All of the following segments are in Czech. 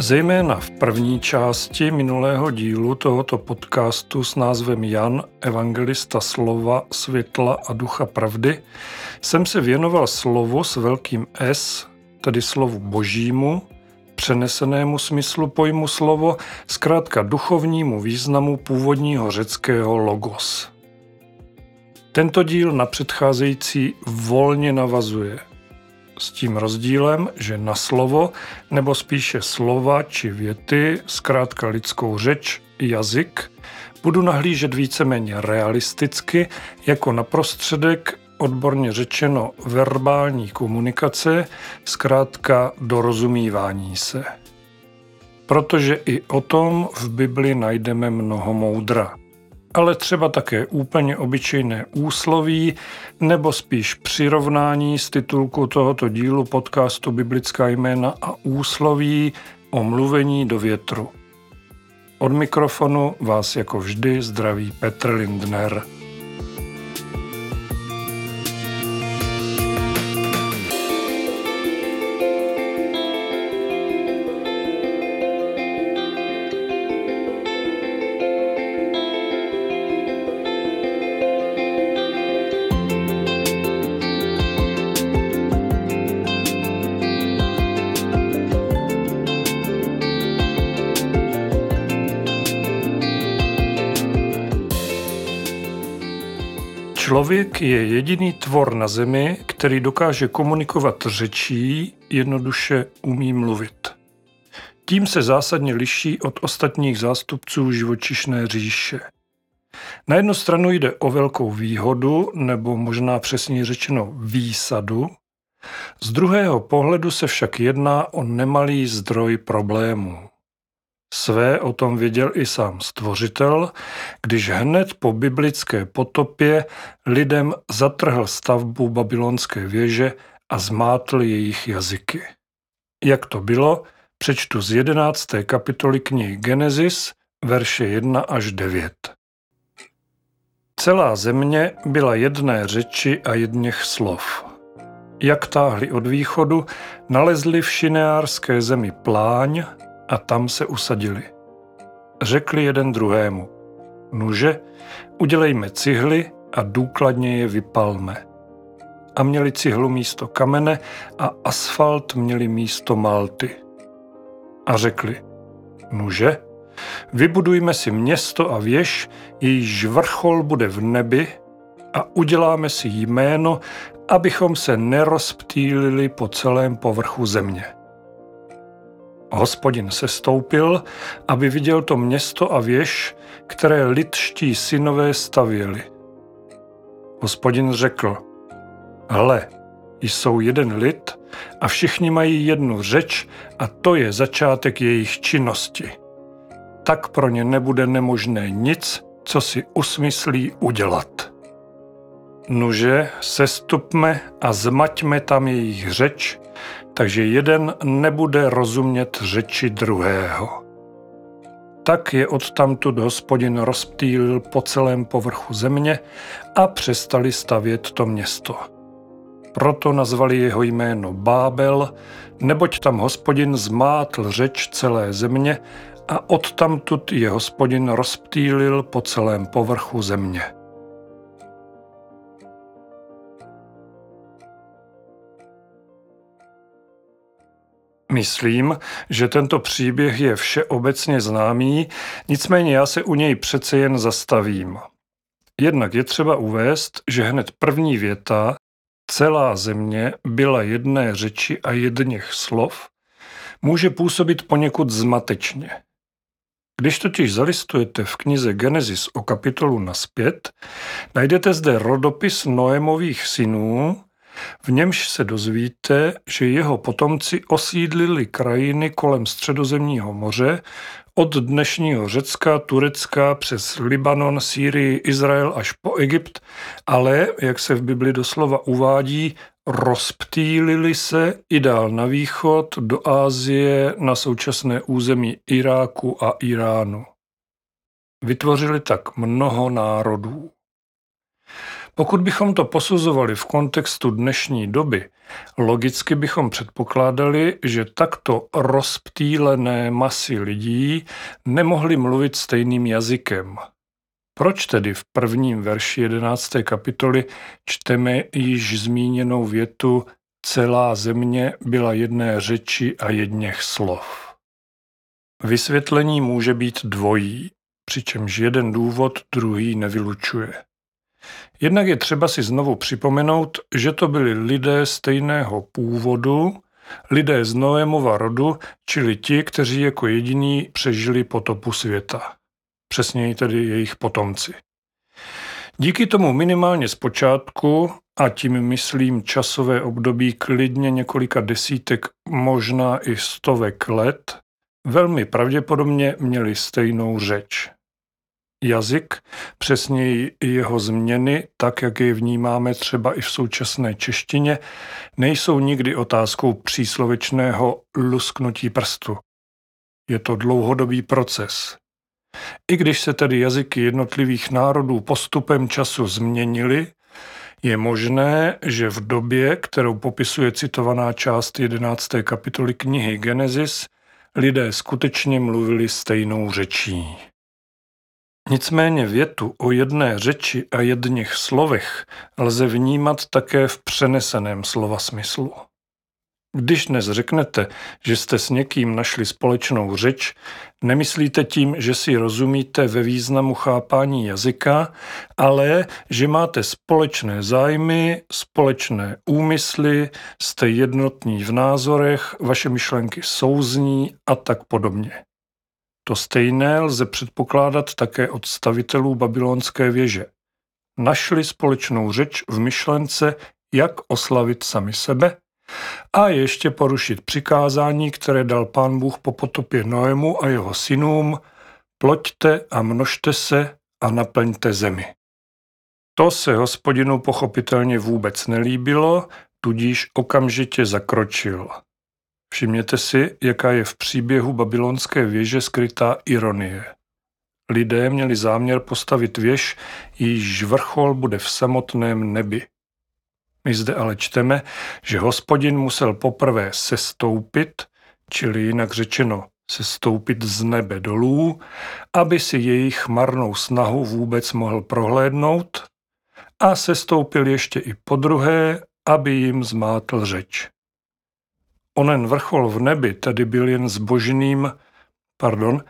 Zejména v první části minulého dílu tohoto podcastu s názvem Jan, evangelista slova, světla a ducha pravdy, jsem se věnoval slovu s velkým S, tedy slovu božímu, přenesenému smyslu pojmu slovo, zkrátka duchovnímu významu původního řeckého logos. Tento díl na předcházející volně navazuje – s tím rozdílem, že na slovo, nebo spíše slova či věty, zkrátka lidskou řeč, jazyk, budu nahlížet víceméně realisticky jako na prostředek odborně řečeno verbální komunikace, zkrátka dorozumívání se. Protože i o tom v Bibli najdeme mnoho moudra ale třeba také úplně obyčejné úsloví nebo spíš přirovnání z titulku tohoto dílu podcastu Biblická jména a úsloví o mluvení do větru. Od mikrofonu vás jako vždy zdraví Petr Lindner. Člověk je jediný tvor na zemi, který dokáže komunikovat řečí, jednoduše umí mluvit. Tím se zásadně liší od ostatních zástupců živočišné říše. Na jednu stranu jde o velkou výhodu, nebo možná přesně řečeno výsadu, z druhého pohledu se však jedná o nemalý zdroj problémů. Své o tom věděl i sám stvořitel, když hned po biblické potopě lidem zatrhl stavbu babylonské věže a zmátl jejich jazyky. Jak to bylo, přečtu z 11. kapitoly knihy Genesis, verše 1 až 9. Celá země byla jedné řeči a jedněch slov. Jak táhli od východu, nalezli v šineárské zemi pláň, a tam se usadili. Řekli jeden druhému, nuže, udělejme cihly a důkladně je vypalme. A měli cihlu místo kamene a asfalt měli místo malty. A řekli, nuže, vybudujme si město a věž, jejíž vrchol bude v nebi a uděláme si jméno, abychom se nerozptýlili po celém povrchu země. Hospodin se stoupil, aby viděl to město a věž, které lidští synové stavěli. Hospodin řekl, hle, jsou jeden lid a všichni mají jednu řeč a to je začátek jejich činnosti. Tak pro ně nebude nemožné nic, co si usmyslí udělat. Nuže, sestupme a zmaťme tam jejich řeč, takže jeden nebude rozumět řeči druhého. Tak je odtamtud hospodin rozptýlil po celém povrchu země a přestali stavět to město. Proto nazvali jeho jméno Bábel, neboť tam hospodin zmátl řeč celé země a odtamtud je hospodin rozptýlil po celém povrchu země. Myslím, že tento příběh je všeobecně známý, nicméně já se u něj přece jen zastavím. Jednak je třeba uvést, že hned první věta celá země byla jedné řeči a jedněch slov, může působit poněkud zmatečně. Když totiž zalistujete v knize Genesis o kapitolu naspět, najdete zde rodopis Noémových synů, v němž se dozvíte, že jeho potomci osídlili krajiny kolem středozemního moře od dnešního Řecka, Turecka přes Libanon, Sýrii, Izrael až po Egypt, ale, jak se v Bibli doslova uvádí, rozptýlili se i dál na východ do Ázie na současné území Iráku a Iránu. Vytvořili tak mnoho národů. Pokud bychom to posuzovali v kontextu dnešní doby, logicky bychom předpokládali, že takto rozptýlené masy lidí nemohly mluvit stejným jazykem. Proč tedy v prvním verši 11. kapitoly čteme již zmíněnou větu celá země byla jedné řeči a jedněch slov? Vysvětlení může být dvojí, přičemž jeden důvod druhý nevylučuje. Jednak je třeba si znovu připomenout, že to byli lidé stejného původu, lidé z Noémova rodu, čili ti, kteří jako jediní přežili potopu světa. Přesněji tedy jejich potomci. Díky tomu minimálně zpočátku, a tím myslím časové období klidně několika desítek, možná i stovek let, velmi pravděpodobně měli stejnou řeč. Jazyk, přesněji i jeho změny, tak jak je vnímáme třeba i v současné češtině, nejsou nikdy otázkou příslovečného lusknutí prstu. Je to dlouhodobý proces. I když se tedy jazyky jednotlivých národů postupem času změnily, je možné, že v době, kterou popisuje citovaná část 11. kapitoly knihy Genesis, lidé skutečně mluvili stejnou řečí. Nicméně větu o jedné řeči a jedných slovech lze vnímat také v přeneseném slova smyslu. Když dnes řeknete, že jste s někým našli společnou řeč, nemyslíte tím, že si rozumíte ve významu chápání jazyka, ale že máte společné zájmy, společné úmysly, jste jednotní v názorech, vaše myšlenky souzní a tak podobně. To stejné lze předpokládat také od stavitelů babylonské věže. Našli společnou řeč v myšlence, jak oslavit sami sebe a ještě porušit přikázání, které dal pán Bůh po potopě Noému a jeho synům, ploďte a množte se a naplňte zemi. To se hospodinu pochopitelně vůbec nelíbilo, tudíž okamžitě zakročil. Všimněte si, jaká je v příběhu babylonské věže skrytá ironie. Lidé měli záměr postavit věž, jejíž vrchol bude v samotném nebi. My zde ale čteme, že hospodin musel poprvé sestoupit, čili jinak řečeno sestoupit z nebe dolů, aby si jejich marnou snahu vůbec mohl prohlédnout a sestoupil ještě i po druhé, aby jim zmátl řeč. Onen vrchol v nebi tedy byl jen zbožným, pardon,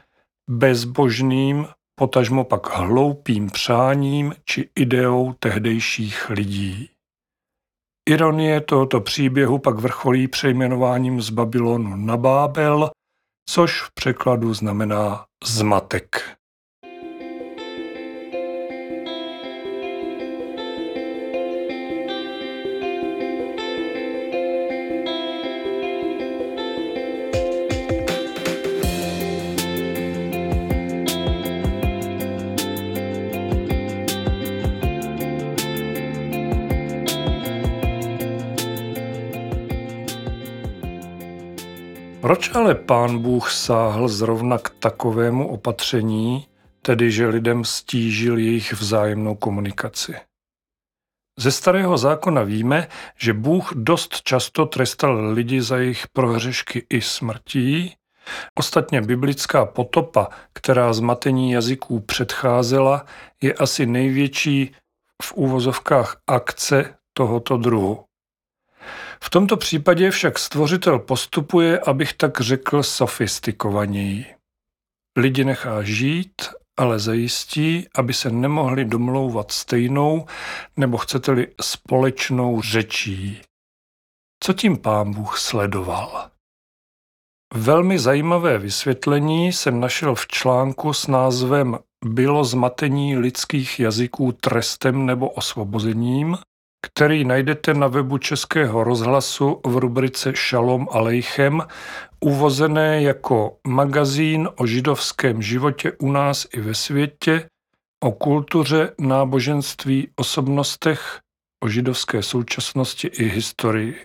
bezbožným, potažmo pak hloupým přáním či ideou tehdejších lidí. Ironie tohoto příběhu pak vrcholí přejmenováním z Babylonu na Bábel, což v překladu znamená zmatek. Proč ale pán Bůh sáhl zrovna k takovému opatření, tedy že lidem stížil jejich vzájemnou komunikaci? Ze starého zákona víme, že Bůh dost často trestal lidi za jejich prohřešky i smrtí. Ostatně biblická potopa, která zmatení jazyků předcházela, je asi největší v úvozovkách akce tohoto druhu. V tomto případě však stvořitel postupuje, abych tak řekl, sofistikovaněji. Lidi nechá žít, ale zajistí, aby se nemohli domlouvat stejnou nebo chcete-li společnou řečí. Co tím pán Bůh sledoval? Velmi zajímavé vysvětlení jsem našel v článku s názvem Bylo zmatení lidských jazyků trestem nebo osvobozením který najdete na webu Českého rozhlasu v rubrice Šalom Alejchem, uvozené jako magazín o židovském životě u nás i ve světě, o kultuře, náboženství, osobnostech, o židovské současnosti i historii.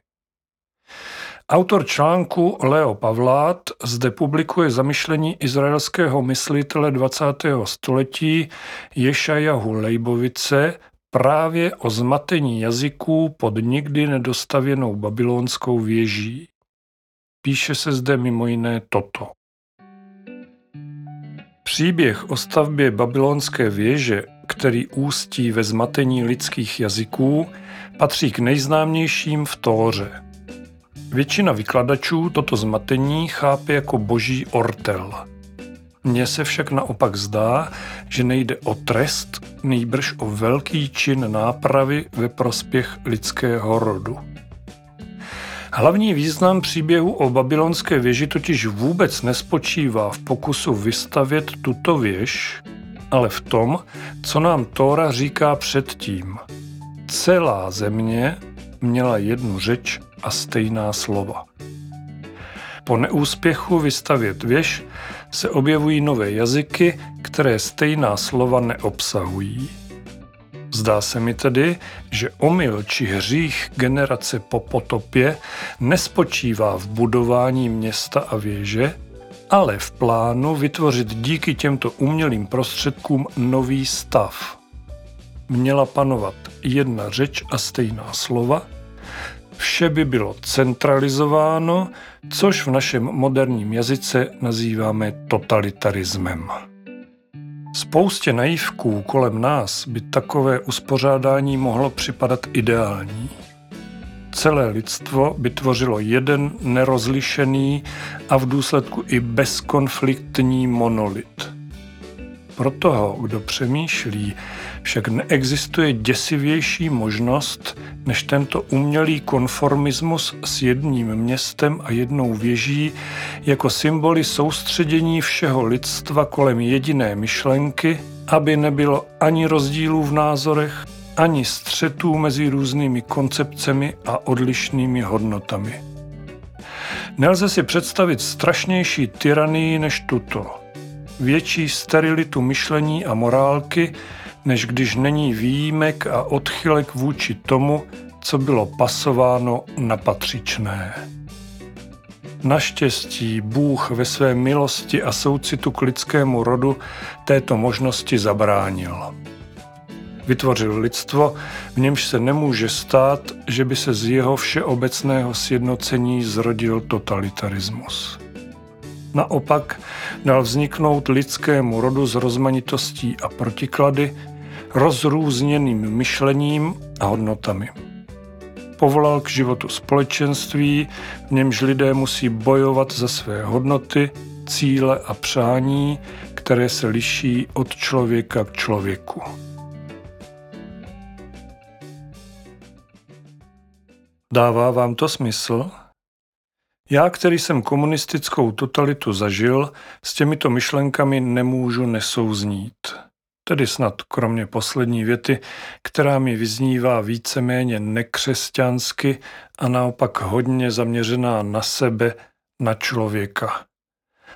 Autor článku Leo Pavlát zde publikuje zamyšlení izraelského myslitele 20. století Ješajahu Lejbovice právě o zmatení jazyků pod nikdy nedostavěnou babylonskou věží. Píše se zde mimo jiné toto. Příběh o stavbě babylonské věže, který ústí ve zmatení lidských jazyků, patří k nejznámějším v Tóře. Většina vykladačů toto zmatení chápe jako boží ortel. Mně se však naopak zdá, že nejde o trest, nejbrž o velký čin nápravy ve prospěch lidského rodu. Hlavní význam příběhu o babylonské věži totiž vůbec nespočívá v pokusu vystavět tuto věž, ale v tom, co nám Tóra říká předtím. Celá země měla jednu řeč a stejná slova. Po neúspěchu vystavět věž se objevují nové jazyky, které stejná slova neobsahují. Zdá se mi tedy, že omyl či hřích generace po potopě nespočívá v budování města a věže, ale v plánu vytvořit díky těmto umělým prostředkům nový stav. Měla panovat jedna řeč a stejná slova, vše by bylo centralizováno, což v našem moderním jazyce nazýváme totalitarismem. Spoustě naivků kolem nás by takové uspořádání mohlo připadat ideální. Celé lidstvo by tvořilo jeden nerozlišený a v důsledku i bezkonfliktní monolit. Pro toho, kdo přemýšlí, však neexistuje děsivější možnost, než tento umělý konformismus s jedním městem a jednou věží jako symboly soustředění všeho lidstva kolem jediné myšlenky, aby nebylo ani rozdílů v názorech, ani střetů mezi různými koncepcemi a odlišnými hodnotami. Nelze si představit strašnější tyranii než tuto. Větší sterilitu myšlení a morálky, než když není výjimek a odchylek vůči tomu, co bylo pasováno na patřičné. Naštěstí Bůh ve své milosti a soucitu k lidskému rodu této možnosti zabránil. Vytvořil lidstvo, v němž se nemůže stát, že by se z jeho všeobecného sjednocení zrodil totalitarismus. Naopak dal vzniknout lidskému rodu s rozmanitostí a protiklady, rozrůzněným myšlením a hodnotami. Povolal k životu společenství, v němž lidé musí bojovat za své hodnoty, cíle a přání, které se liší od člověka k člověku. Dává vám to smysl? Já, který jsem komunistickou totalitu zažil, s těmito myšlenkami nemůžu nesouznít. Tedy snad kromě poslední věty, která mi vyznívá víceméně nekřesťansky a naopak hodně zaměřená na sebe, na člověka.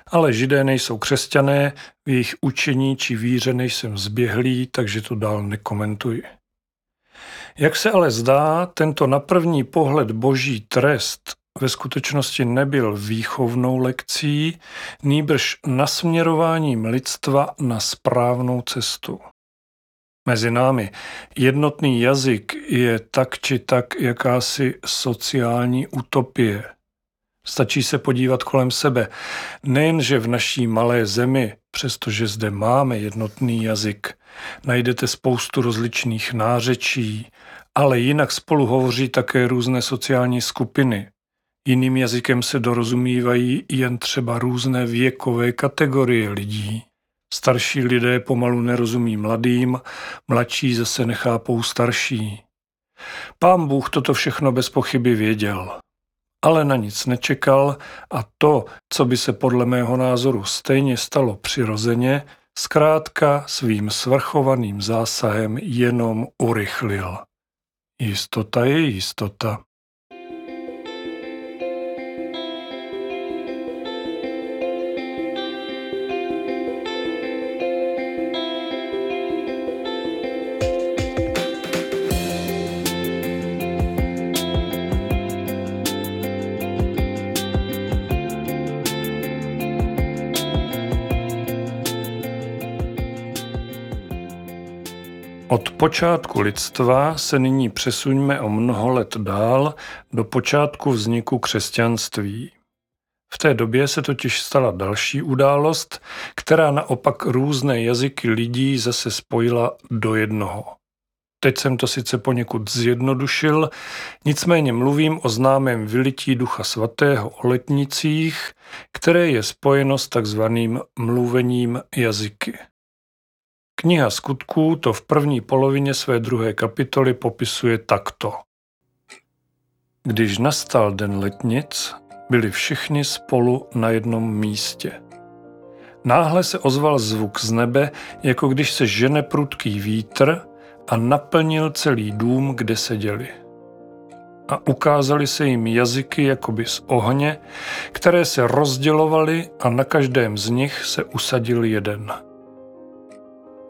Ale židé nejsou křesťané, v jejich učení či víře nejsem zběhlý, takže to dál nekomentuji. Jak se ale zdá, tento na první pohled boží trest ve skutečnosti nebyl výchovnou lekcí, nýbrž nasměrováním lidstva na správnou cestu. Mezi námi jednotný jazyk je tak či tak jakási sociální utopie. Stačí se podívat kolem sebe. Nejenže v naší malé zemi, přestože zde máme jednotný jazyk, najdete spoustu rozličných nářečí, ale jinak spolu hovoří také různé sociální skupiny. Jiným jazykem se dorozumívají jen třeba různé věkové kategorie lidí. Starší lidé pomalu nerozumí mladým, mladší zase nechápou starší. Pán Bůh toto všechno bez pochyby věděl, ale na nic nečekal a to, co by se podle mého názoru stejně stalo přirozeně, zkrátka svým svrchovaným zásahem jenom urychlil. Jistota je jistota. Počátku lidstva se nyní přesuňme o mnoho let dál do počátku vzniku křesťanství. V té době se totiž stala další událost, která naopak různé jazyky lidí zase spojila do jednoho. Teď jsem to sice poněkud zjednodušil, nicméně mluvím o známém vylití Ducha Svatého o letnicích, které je spojeno s takzvaným mluvením jazyky. Kniha skutků to v první polovině své druhé kapitoly popisuje takto. Když nastal den letnic, byli všichni spolu na jednom místě. Náhle se ozval zvuk z nebe, jako když se žene prudký vítr a naplnil celý dům, kde seděli. A ukázali se jim jazyky jakoby z ohně, které se rozdělovaly a na každém z nich se usadil jeden.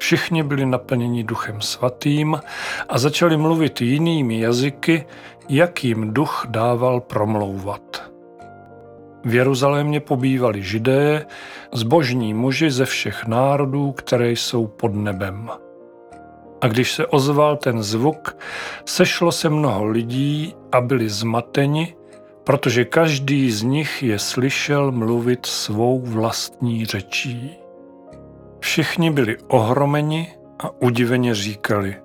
Všichni byli naplněni duchem svatým a začali mluvit jinými jazyky, jak jim duch dával promlouvat. V Jeruzalémě pobývali židé, zbožní muži ze všech národů, které jsou pod nebem. A když se ozval ten zvuk, sešlo se mnoho lidí a byli zmateni, protože každý z nich je slyšel mluvit svou vlastní řečí. Všichni byli ohromeni a udiveně říkali,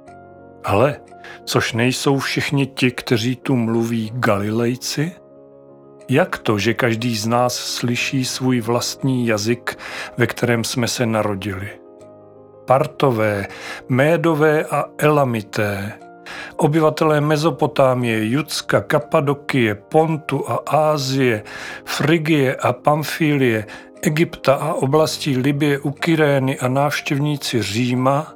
hle, což nejsou všichni ti, kteří tu mluví Galilejci? Jak to, že každý z nás slyší svůj vlastní jazyk, ve kterém jsme se narodili? Partové, Médové a Elamité, obyvatelé Mezopotámie, Judska, Kapadokie, Pontu a Ázie, Frigie a Pamfílie, Egypta a oblastí Libie u Kyrény a návštěvníci Říma,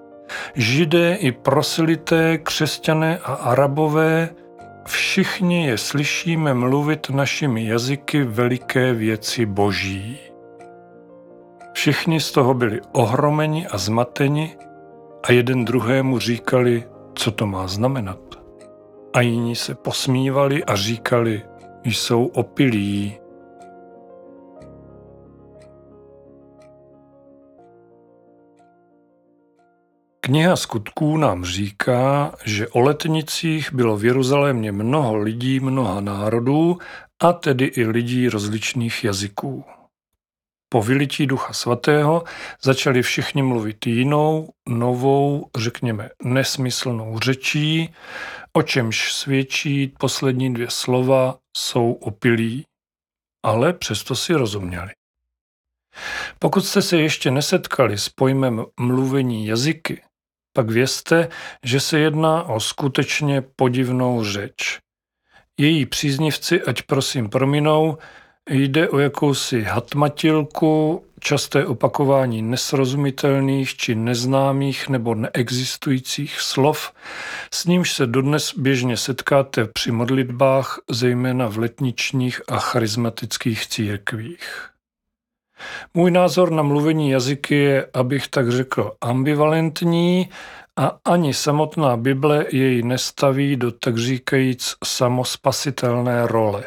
židé i proselité, křesťané a arabové, všichni je slyšíme mluvit našimi jazyky veliké věci boží. Všichni z toho byli ohromeni a zmateni a jeden druhému říkali, co to má znamenat. A jiní se posmívali a říkali, jsou opilí. Kniha skutků nám říká, že o letnicích bylo v Jeruzalémě mnoho lidí mnoha národů, a tedy i lidí rozličných jazyků. Po vylití Ducha Svatého začali všichni mluvit jinou, novou, řekněme nesmyslnou řečí, o čemž svědčí poslední dvě slova jsou opilí, ale přesto si rozuměli. Pokud jste se ještě nesetkali s pojmem mluvení jazyky, pak vězte, že se jedná o skutečně podivnou řeč. Její příznivci, ať prosím prominou, jde o jakousi hatmatilku, časté opakování nesrozumitelných či neznámých nebo neexistujících slov, s nímž se dodnes běžně setkáte při modlitbách, zejména v letničních a charismatických církvích. Můj názor na mluvení jazyky je, abych tak řekl, ambivalentní a ani samotná Bible jej nestaví do tak říkajíc samospasitelné role.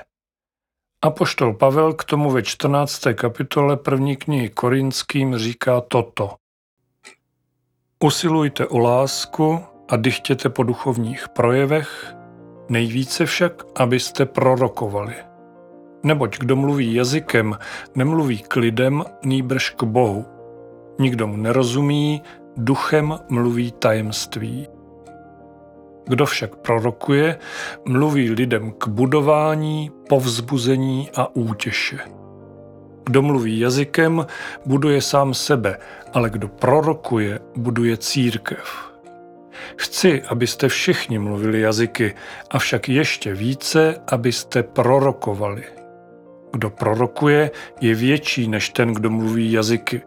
Apoštol Pavel k tomu ve 14. kapitole první knihy Korinským říká toto. Usilujte o lásku a dychtěte po duchovních projevech, nejvíce však, abyste prorokovali. Neboť kdo mluví jazykem, nemluví k lidem, nýbrž k Bohu. Nikdo mu nerozumí, duchem mluví tajemství. Kdo však prorokuje, mluví lidem k budování, povzbuzení a útěše. Kdo mluví jazykem, buduje sám sebe, ale kdo prorokuje, buduje církev. Chci, abyste všichni mluvili jazyky, avšak ještě více, abyste prorokovali. Kdo prorokuje, je větší než ten, kdo mluví jazyky.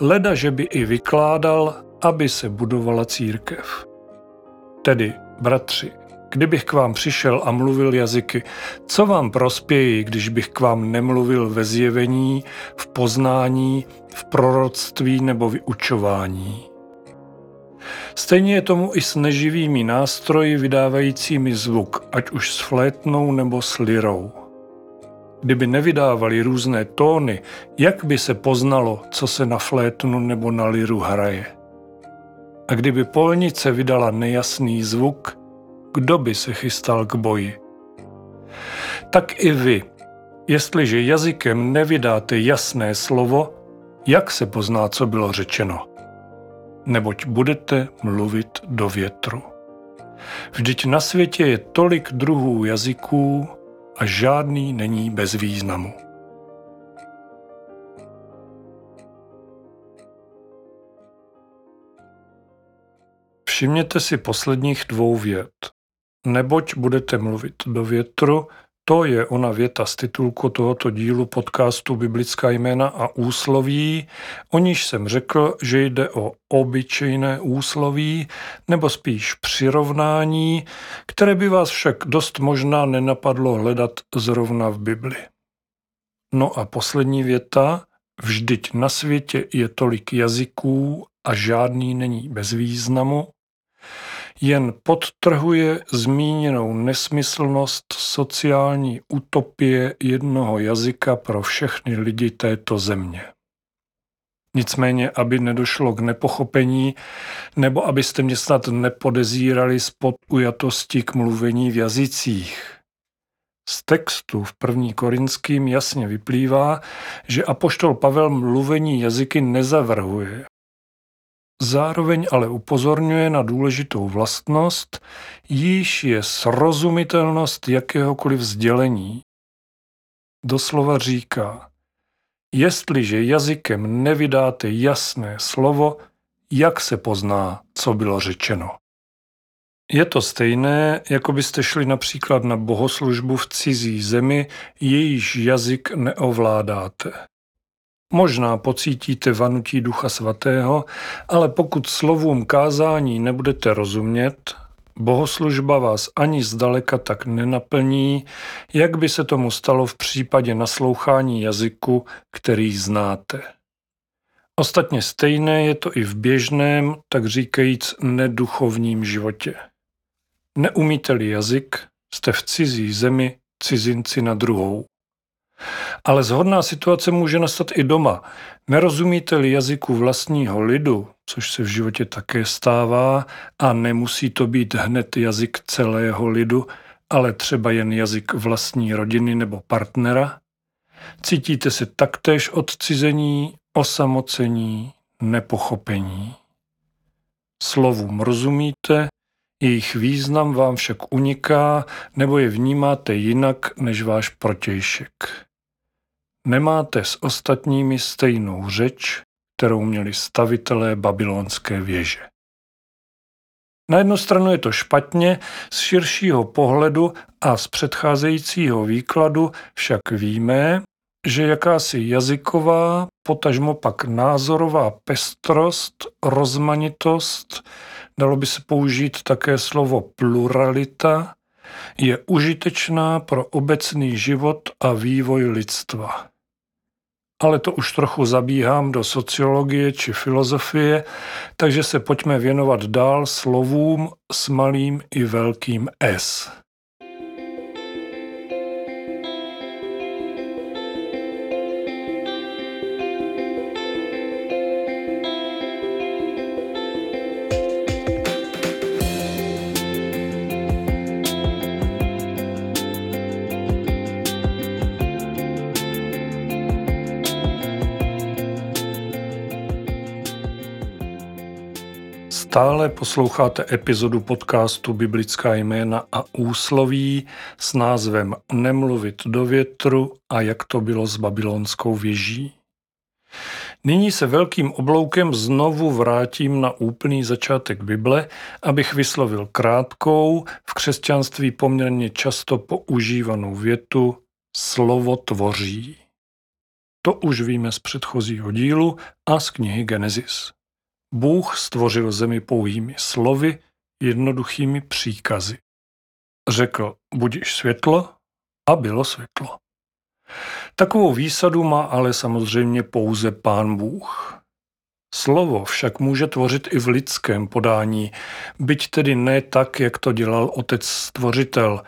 Leda, že by i vykládal, aby se budovala církev. Tedy, bratři, kdybych k vám přišel a mluvil jazyky, co vám prospějí, když bych k vám nemluvil ve zjevení, v poznání, v proroctví nebo vyučování? Stejně je tomu i s neživými nástroji vydávajícími zvuk, ať už s flétnou nebo s lirou. Kdyby nevydávali různé tóny, jak by se poznalo, co se na flétnu nebo na liru hraje? A kdyby polnice vydala nejasný zvuk, kdo by se chystal k boji? Tak i vy, jestliže jazykem nevydáte jasné slovo, jak se pozná, co bylo řečeno? Neboť budete mluvit do větru. Vždyť na světě je tolik druhů jazyků a žádný není bez významu. Všimněte si posledních dvou vět. Neboť budete mluvit do větru, to je ona věta z titulku tohoto dílu podcastu Biblická jména a úsloví, o níž jsem řekl, že jde o obyčejné úsloví, nebo spíš přirovnání, které by vás však dost možná nenapadlo hledat zrovna v Bibli. No a poslední věta, vždyť na světě je tolik jazyků a žádný není bez významu, jen podtrhuje zmíněnou nesmyslnost sociální utopie jednoho jazyka pro všechny lidi této země. Nicméně, aby nedošlo k nepochopení, nebo abyste mě snad nepodezírali z podujatosti k mluvení v jazycích. Z textu v první korinským jasně vyplývá, že apoštol Pavel mluvení jazyky nezavrhuje, Zároveň ale upozorňuje na důležitou vlastnost, již je srozumitelnost jakéhokoliv sdělení. Doslova říká, jestliže jazykem nevydáte jasné slovo, jak se pozná, co bylo řečeno. Je to stejné, jako byste šli například na bohoslužbu v cizí zemi, jejíž jazyk neovládáte. Možná pocítíte vanutí Ducha Svatého, ale pokud slovům kázání nebudete rozumět, bohoslužba vás ani zdaleka tak nenaplní, jak by se tomu stalo v případě naslouchání jazyku, který znáte. Ostatně stejné je to i v běžném, tak říkajíc neduchovním životě. Neumíte-li jazyk, jste v cizí zemi cizinci na druhou. Ale zhodná situace může nastat i doma. Nerozumíte-li jazyku vlastního lidu, což se v životě také stává, a nemusí to být hned jazyk celého lidu, ale třeba jen jazyk vlastní rodiny nebo partnera, cítíte se taktéž odcizení, osamocení, nepochopení. Slovům rozumíte, jejich význam vám však uniká nebo je vnímáte jinak než váš protějšek. Nemáte s ostatními stejnou řeč, kterou měli stavitelé babylonské věže. Na jednu stranu je to špatně, z širšího pohledu a z předcházejícího výkladu však víme, že jakási jazyková, potažmo pak názorová pestrost, rozmanitost, dalo by se použít také slovo pluralita, je užitečná pro obecný život a vývoj lidstva ale to už trochu zabíhám do sociologie či filozofie, takže se pojďme věnovat dál slovům s malým i velkým S. Stále posloucháte epizodu podcastu Biblická jména a úsloví s názvem Nemluvit do větru a jak to bylo s babylonskou věží. Nyní se velkým obloukem znovu vrátím na úplný začátek Bible, abych vyslovil krátkou, v křesťanství poměrně často používanou větu slovo tvoří. To už víme z předchozího dílu a z knihy Genesis. Bůh stvořil zemi pouhými slovy, jednoduchými příkazy. Řekl, budiš světlo a bylo světlo. Takovou výsadu má ale samozřejmě pouze Pán Bůh. Slovo však může tvořit i v lidském podání, byť tedy ne tak, jak to dělal otec stvořitel.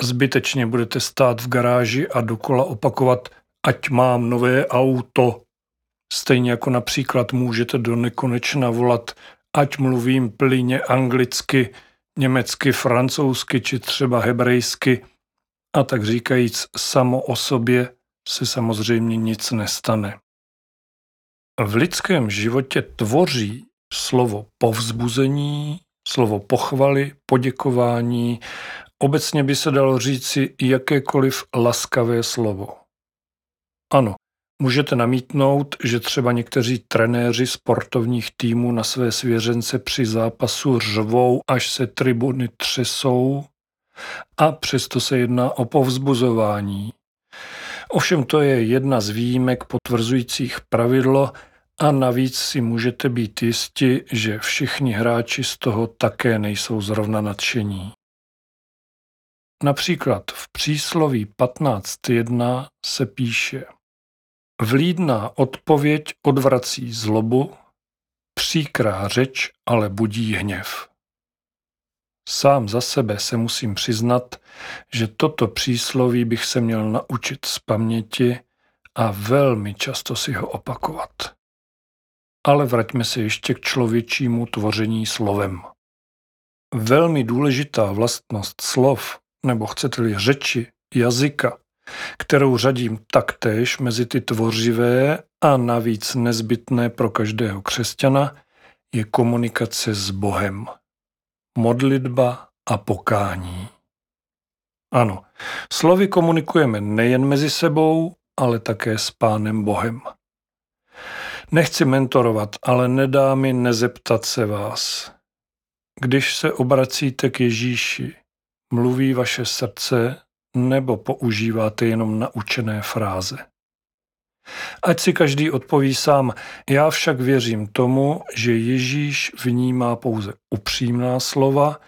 Zbytečně budete stát v garáži a dokola opakovat, ať mám nové auto, Stejně jako například můžete do nekonečna volat ať mluvím plyně anglicky, německy, francouzsky či třeba hebrejsky, a tak říkajíc samo o sobě se samozřejmě nic nestane. V lidském životě tvoří slovo povzbuzení, slovo pochvaly, poděkování, obecně by se dalo říci jakékoliv laskavé slovo. Ano, můžete namítnout, že třeba někteří trenéři sportovních týmů na své svěřence při zápasu řvou, až se tribuny třesou, a přesto se jedná o povzbuzování. Ovšem to je jedna z výjimek potvrzujících pravidlo a navíc si můžete být jisti, že všichni hráči z toho také nejsou zrovna nadšení. Například v přísloví 15.1 se píše Vlídná odpověď odvrací zlobu, příkrá řeč ale budí hněv. Sám za sebe se musím přiznat, že toto přísloví bych se měl naučit z paměti a velmi často si ho opakovat. Ale vraťme se ještě k člověčímu tvoření slovem. Velmi důležitá vlastnost slov, nebo chcete-li řeči, jazyka, kterou řadím taktéž mezi ty tvořivé a navíc nezbytné pro každého křesťana, je komunikace s Bohem modlitba a pokání. Ano, slovy komunikujeme nejen mezi sebou, ale také s Pánem Bohem. Nechci mentorovat, ale nedá mi nezeptat se vás. Když se obracíte k Ježíši, mluví vaše srdce nebo používáte jenom naučené fráze? Ať si každý odpoví sám, já však věřím tomu, že Ježíš vnímá pouze upřímná slova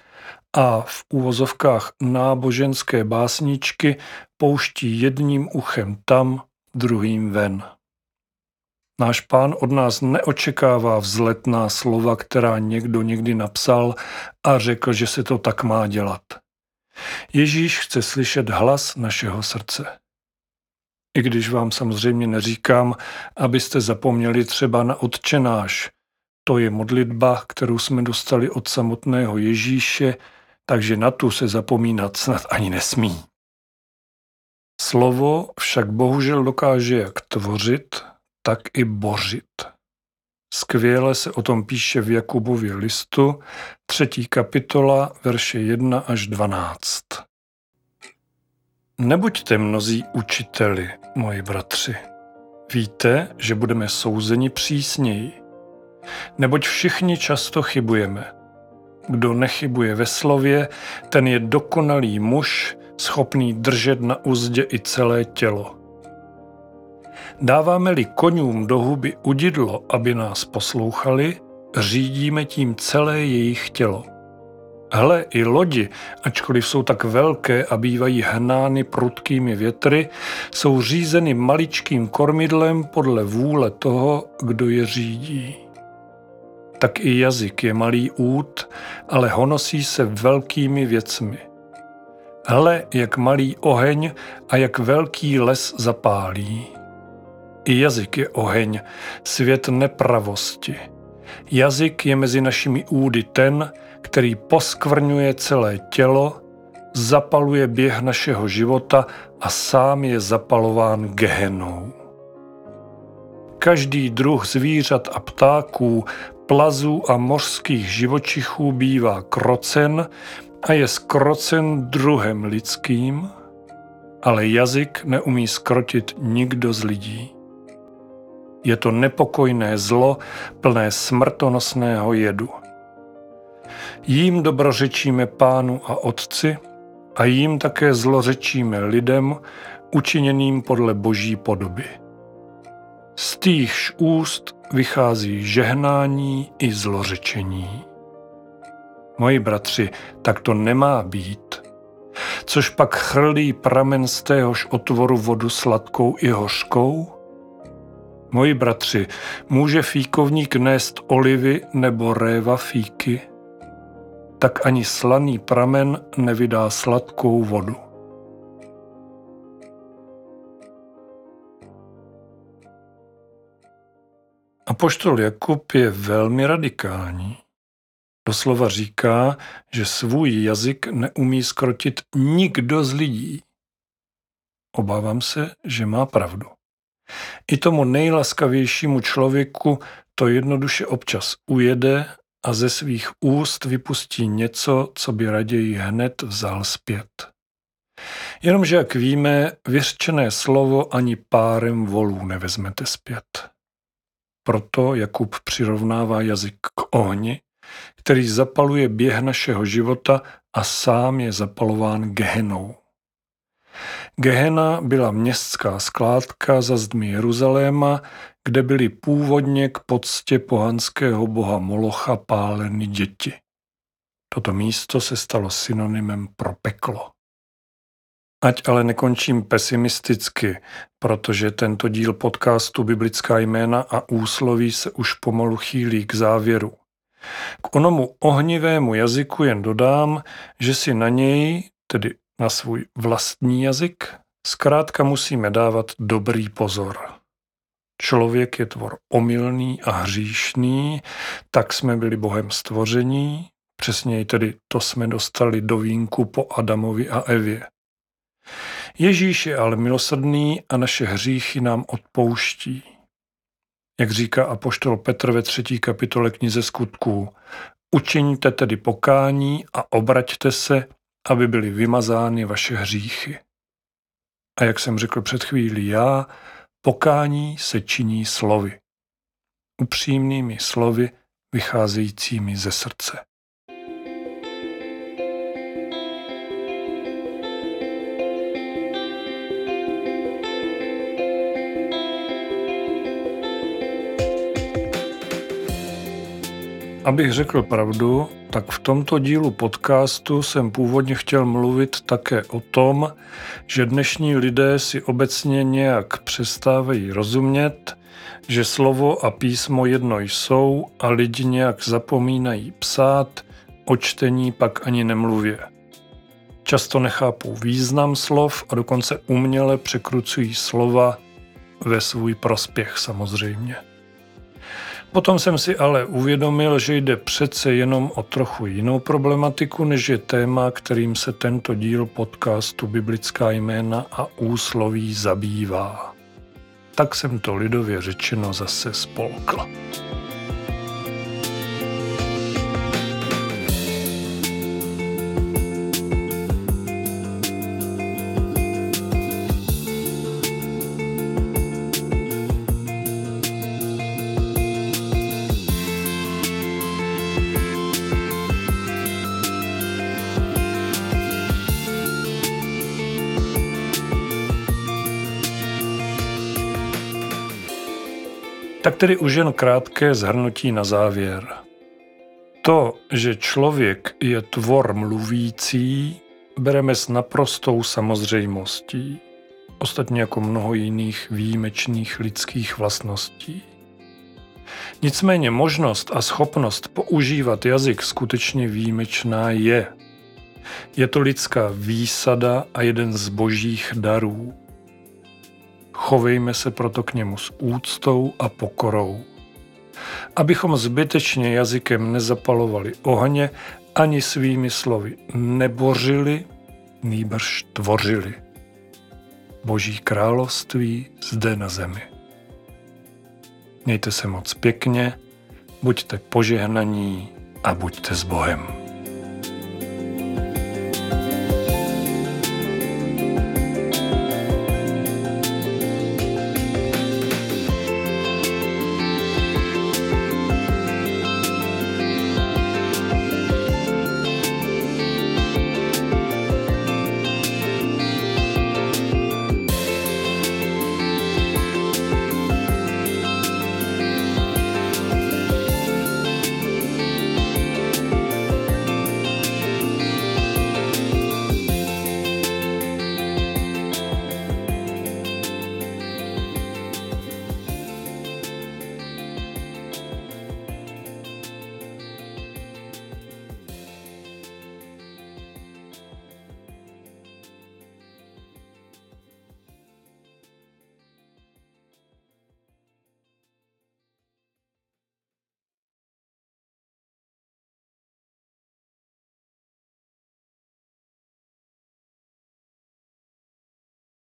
a v úvozovkách náboženské básničky pouští jedním uchem tam, druhým ven. Náš pán od nás neočekává vzletná slova, která někdo někdy napsal a řekl, že se to tak má dělat. Ježíš chce slyšet hlas našeho srdce. I když vám samozřejmě neříkám, abyste zapomněli třeba na odčenáš. To je modlitba, kterou jsme dostali od samotného Ježíše, takže na tu se zapomínat snad ani nesmí. Slovo však bohužel dokáže jak tvořit, tak i bořit. Skvěle se o tom píše v Jakubově listu, třetí kapitola, verše 1 až 12. Nebuďte mnozí učiteli, moji bratři. Víte, že budeme souzeni přísněji. Neboť všichni často chybujeme. Kdo nechybuje ve slově, ten je dokonalý muž, schopný držet na úzdě i celé tělo. Dáváme-li konům do huby udidlo, aby nás poslouchali, řídíme tím celé jejich tělo. Hle, i lodi, ačkoliv jsou tak velké a bývají hnány prudkými větry, jsou řízeny maličkým kormidlem podle vůle toho, kdo je řídí. Tak i jazyk je malý út, ale honosí se velkými věcmi. Hle, jak malý oheň a jak velký les zapálí. I jazyk je oheň, svět nepravosti. Jazyk je mezi našimi údy ten, který poskvrňuje celé tělo, zapaluje běh našeho života a sám je zapalován gehenou. Každý druh zvířat a ptáků, plazů a mořských živočichů bývá krocen a je skrocen druhem lidským, ale jazyk neumí skrotit nikdo z lidí. Je to nepokojné zlo plné smrtonosného jedu. Jím dobrořečíme pánu a otci a jím také zlořečíme lidem, učiněným podle boží podoby. Z týchž úst vychází žehnání i zlořečení. Moji bratři, tak to nemá být. Což pak chrlí pramen z téhož otvoru vodu sladkou i hořkou? Moji bratři, může fíkovník nést olivy nebo réva fíky? tak ani slaný pramen nevydá sladkou vodu. A poštol Jakub je velmi radikální. Doslova říká, že svůj jazyk neumí skrotit nikdo z lidí. Obávám se, že má pravdu. I tomu nejlaskavějšímu člověku to jednoduše občas ujede a ze svých úst vypustí něco, co by raději hned vzal zpět. Jenomže, jak víme, vyřčené slovo ani párem volů nevezmete zpět. Proto Jakub přirovnává jazyk k ohni, který zapaluje běh našeho života a sám je zapalován gehenou. Gehena byla městská skládka za zdmi Jeruzaléma, kde byly původně k poctě pohanského boha Molocha páleny děti. Toto místo se stalo synonymem pro peklo. Ať ale nekončím pesimisticky, protože tento díl podcastu Biblická jména a úsloví se už pomalu chýlí k závěru. K onomu ohnivému jazyku jen dodám, že si na něj, tedy na svůj vlastní jazyk, zkrátka musíme dávat dobrý pozor. Člověk je tvor omylný a hříšný, tak jsme byli Bohem stvoření, přesněji tedy to jsme dostali do vínku po Adamovi a Evě. Ježíš je ale milosrdný a naše hříchy nám odpouští. Jak říká apoštol Petr ve třetí kapitole knize skutků, učiňte tedy pokání a obraťte se, aby byly vymazány vaše hříchy. A jak jsem řekl před chvílí já, pokání se činí slovy. Upřímnými slovy vycházejícími ze srdce. Abych řekl pravdu, tak v tomto dílu podcastu jsem původně chtěl mluvit také o tom, že dnešní lidé si obecně nějak přestávají rozumět, že slovo a písmo jedno jsou a lidi nějak zapomínají psát, o čtení pak ani nemluvě. Často nechápou význam slov a dokonce uměle překrucují slova ve svůj prospěch samozřejmě. Potom jsem si ale uvědomil, že jde přece jenom o trochu jinou problematiku, než je téma, kterým se tento díl podcastu Biblická jména a úsloví zabývá. Tak jsem to lidově řečeno zase spolkl. Tedy už jen krátké zhrnutí na závěr. To, že člověk je tvor mluvící, bereme s naprostou samozřejmostí, ostatně jako mnoho jiných výjimečných lidských vlastností. Nicméně možnost a schopnost používat jazyk skutečně výjimečná je. Je to lidská výsada a jeden z božích darů. Chovejme se proto k němu s úctou a pokorou. Abychom zbytečně jazykem nezapalovali ohně, ani svými slovy nebořili, nýbrž tvořili. Boží království zde na zemi. Mějte se moc pěkně, buďte požehnaní a buďte s Bohem.